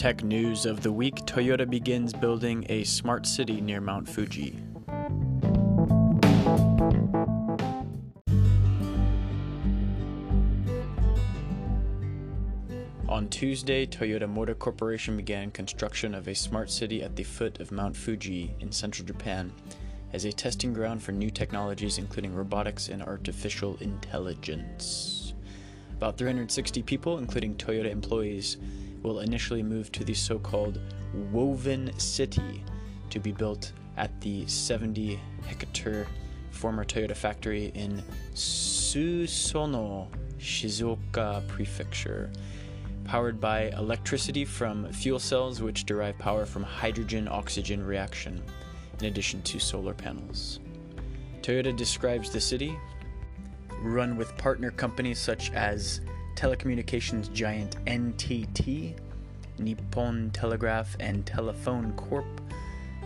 tech news of the week Toyota begins building a smart city near Mount Fuji. On Tuesday, Toyota Motor Corporation began construction of a smart city at the foot of Mount Fuji in central Japan as a testing ground for new technologies including robotics and artificial intelligence. About 360 people, including Toyota employees, will initially move to the so called Woven City to be built at the 70 hectare former Toyota factory in Susono, Shizuoka Prefecture. Powered by electricity from fuel cells, which derive power from hydrogen oxygen reaction, in addition to solar panels. Toyota describes the city, run with partner companies such as telecommunications giant NTT, Nippon Telegraph, and Telephone Corp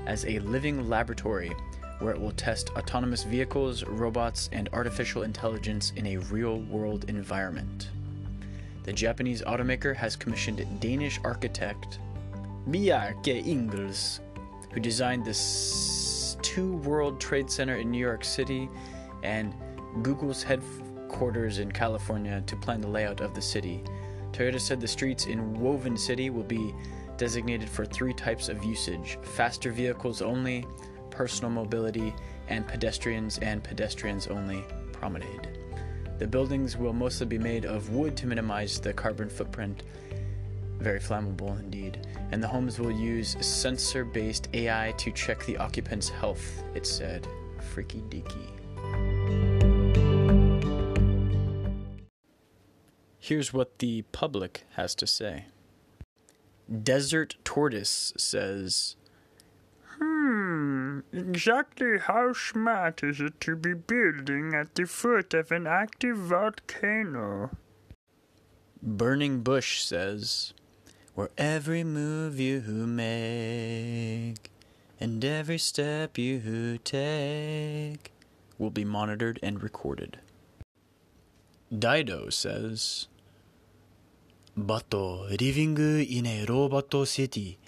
as a living laboratory where it will test autonomous vehicles, robots, and artificial intelligence in a real world environment. The Japanese automaker has commissioned Danish architect Bjarke Ingels, who designed this two World Trade Center in New York City and Google's headquarters in California to plan the layout of the city. Toyota said the streets in Woven City will be designated for three types of usage faster vehicles only, personal mobility, and pedestrians and pedestrians only promenade. The buildings will mostly be made of wood to minimize the carbon footprint. Very flammable indeed. And the homes will use sensor based AI to check the occupant's health, it said. Freaky deaky. Here's what the public has to say. Desert Tortoise says, Hmm, exactly how smart is it to be building at the foot of an active volcano? Burning Bush says, Where every move you make and every step you take will be monitored and recorded. Dido says, But living in a robot city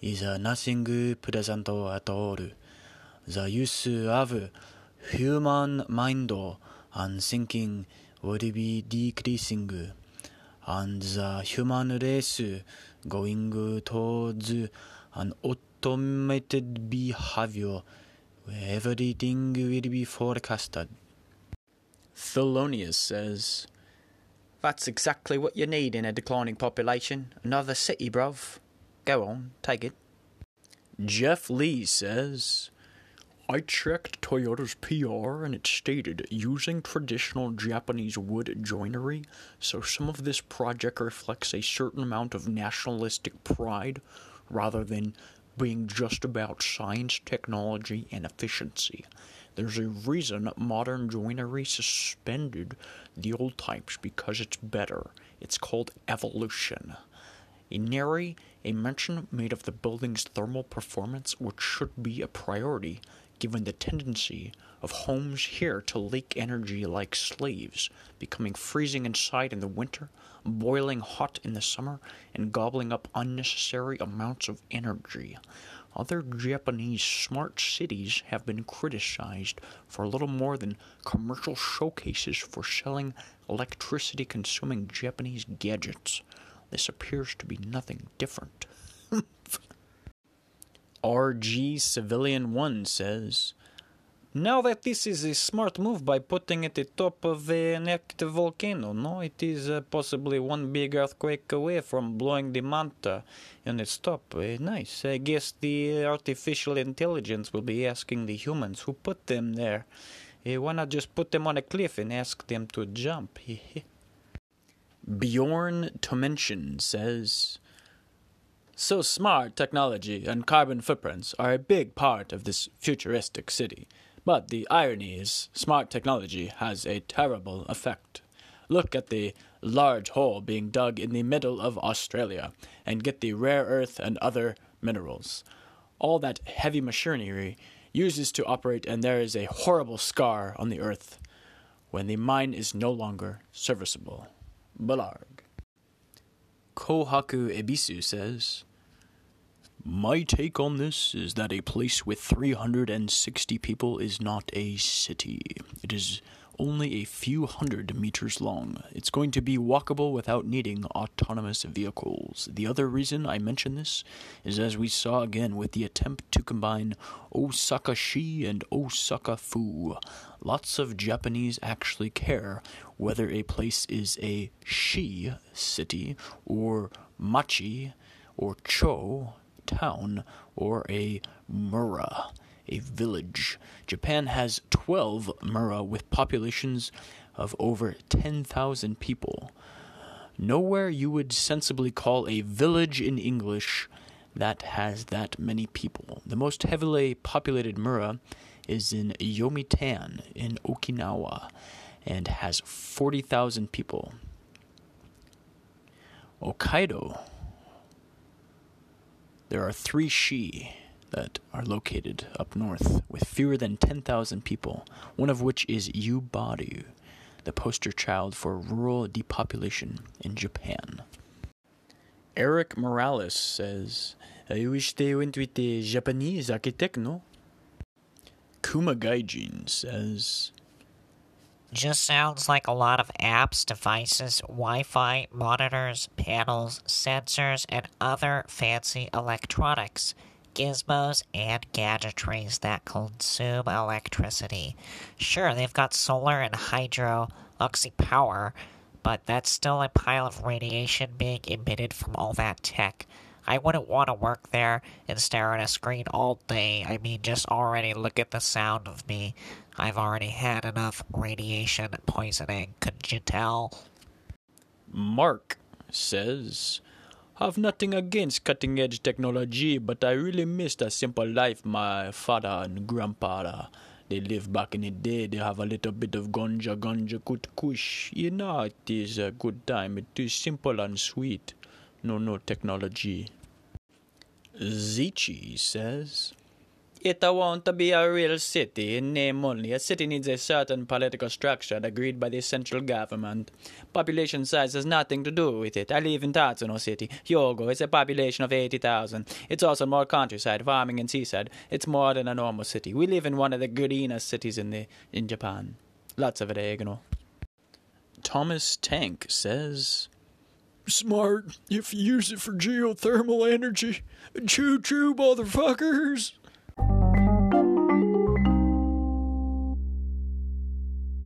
is a nothing pleasant at all. The use of human mind and thinking will be decreasing, and the human race going towards an automated behavior where everything will be forecasted. Thelonious says, That's exactly what you need in a declining population. Another city, bruv. Go on, take it. Jeff Lee says, I checked Toyota's PR and it stated using traditional Japanese wood joinery, so some of this project reflects a certain amount of nationalistic pride rather than being just about science, technology, and efficiency. There's a reason modern joinery suspended the old types because it's better. It's called evolution. A nary a mention made of the building's thermal performance, which should be a priority given the tendency of homes here to leak energy like slaves, becoming freezing inside in the winter, boiling hot in the summer, and gobbling up unnecessary amounts of energy. Other Japanese smart cities have been criticized for little more than commercial showcases for selling electricity consuming Japanese gadgets. This appears to be nothing different. RG Civilian 1 says, Now that this is a smart move by putting it at the top of an active volcano, no? It is uh, possibly one big earthquake away from blowing the manta in its top. Uh, nice. I guess the artificial intelligence will be asking the humans who put them there. Uh, why not just put them on a cliff and ask them to jump? Bjorn Tomention says, So smart technology and carbon footprints are a big part of this futuristic city. But the irony is, smart technology has a terrible effect. Look at the large hole being dug in the middle of Australia and get the rare earth and other minerals. All that heavy machinery uses to operate, and there is a horrible scar on the earth when the mine is no longer serviceable. Balarg. Kohaku Ebisu says, My take on this is that a place with 360 people is not a city. It is only a few hundred meters long. It's going to be walkable without needing autonomous vehicles. The other reason I mention this is as we saw again with the attempt to combine Osaka Shi and Osaka Fu. Lots of Japanese actually care whether a place is a Shi city or Machi or Cho town or a Mura a village. Japan has 12 mura with populations of over 10,000 people. Nowhere you would sensibly call a village in English that has that many people. The most heavily populated mura is in Yomitan in Okinawa and has 40,000 people. Hokkaido. There are three shi that are located up north with fewer than 10,000 people, one of which is Yubari, the poster child for rural depopulation in Japan. Eric Morales says, I wish they went with the Japanese architect, no? Kuma Gaijin says, just sounds like a lot of apps, devices, Wi Fi, monitors, panels, sensors, and other fancy electronics gizmos and gadgetries that consume electricity. Sure, they've got solar and hydro oxy power, but that's still a pile of radiation being emitted from all that tech. I wouldn't want to work there and stare at a screen all day. I mean, just already look at the sound of me. I've already had enough radiation poisoning, could you tell? Mark says have nothing against cutting edge technology, but I really miss the simple life my father and grandpa they live back in the day. They have a little bit of ganja, ganja, kut kush. You know, it is a good time. It is simple and sweet. No, no technology. Zichi says. It want to be a real city in name only. A city needs a certain political structure agreed by the central government. Population size has nothing to do with it. I live in Tatsuno City, Hyogo. It's a population of 80,000. It's also more countryside, farming, and seaside. It's more than a normal city. We live in one of the greenest cities in the in Japan. Lots of it, eh, know. Thomas Tank says, Smart if you use it for geothermal energy. Choo choo, motherfuckers.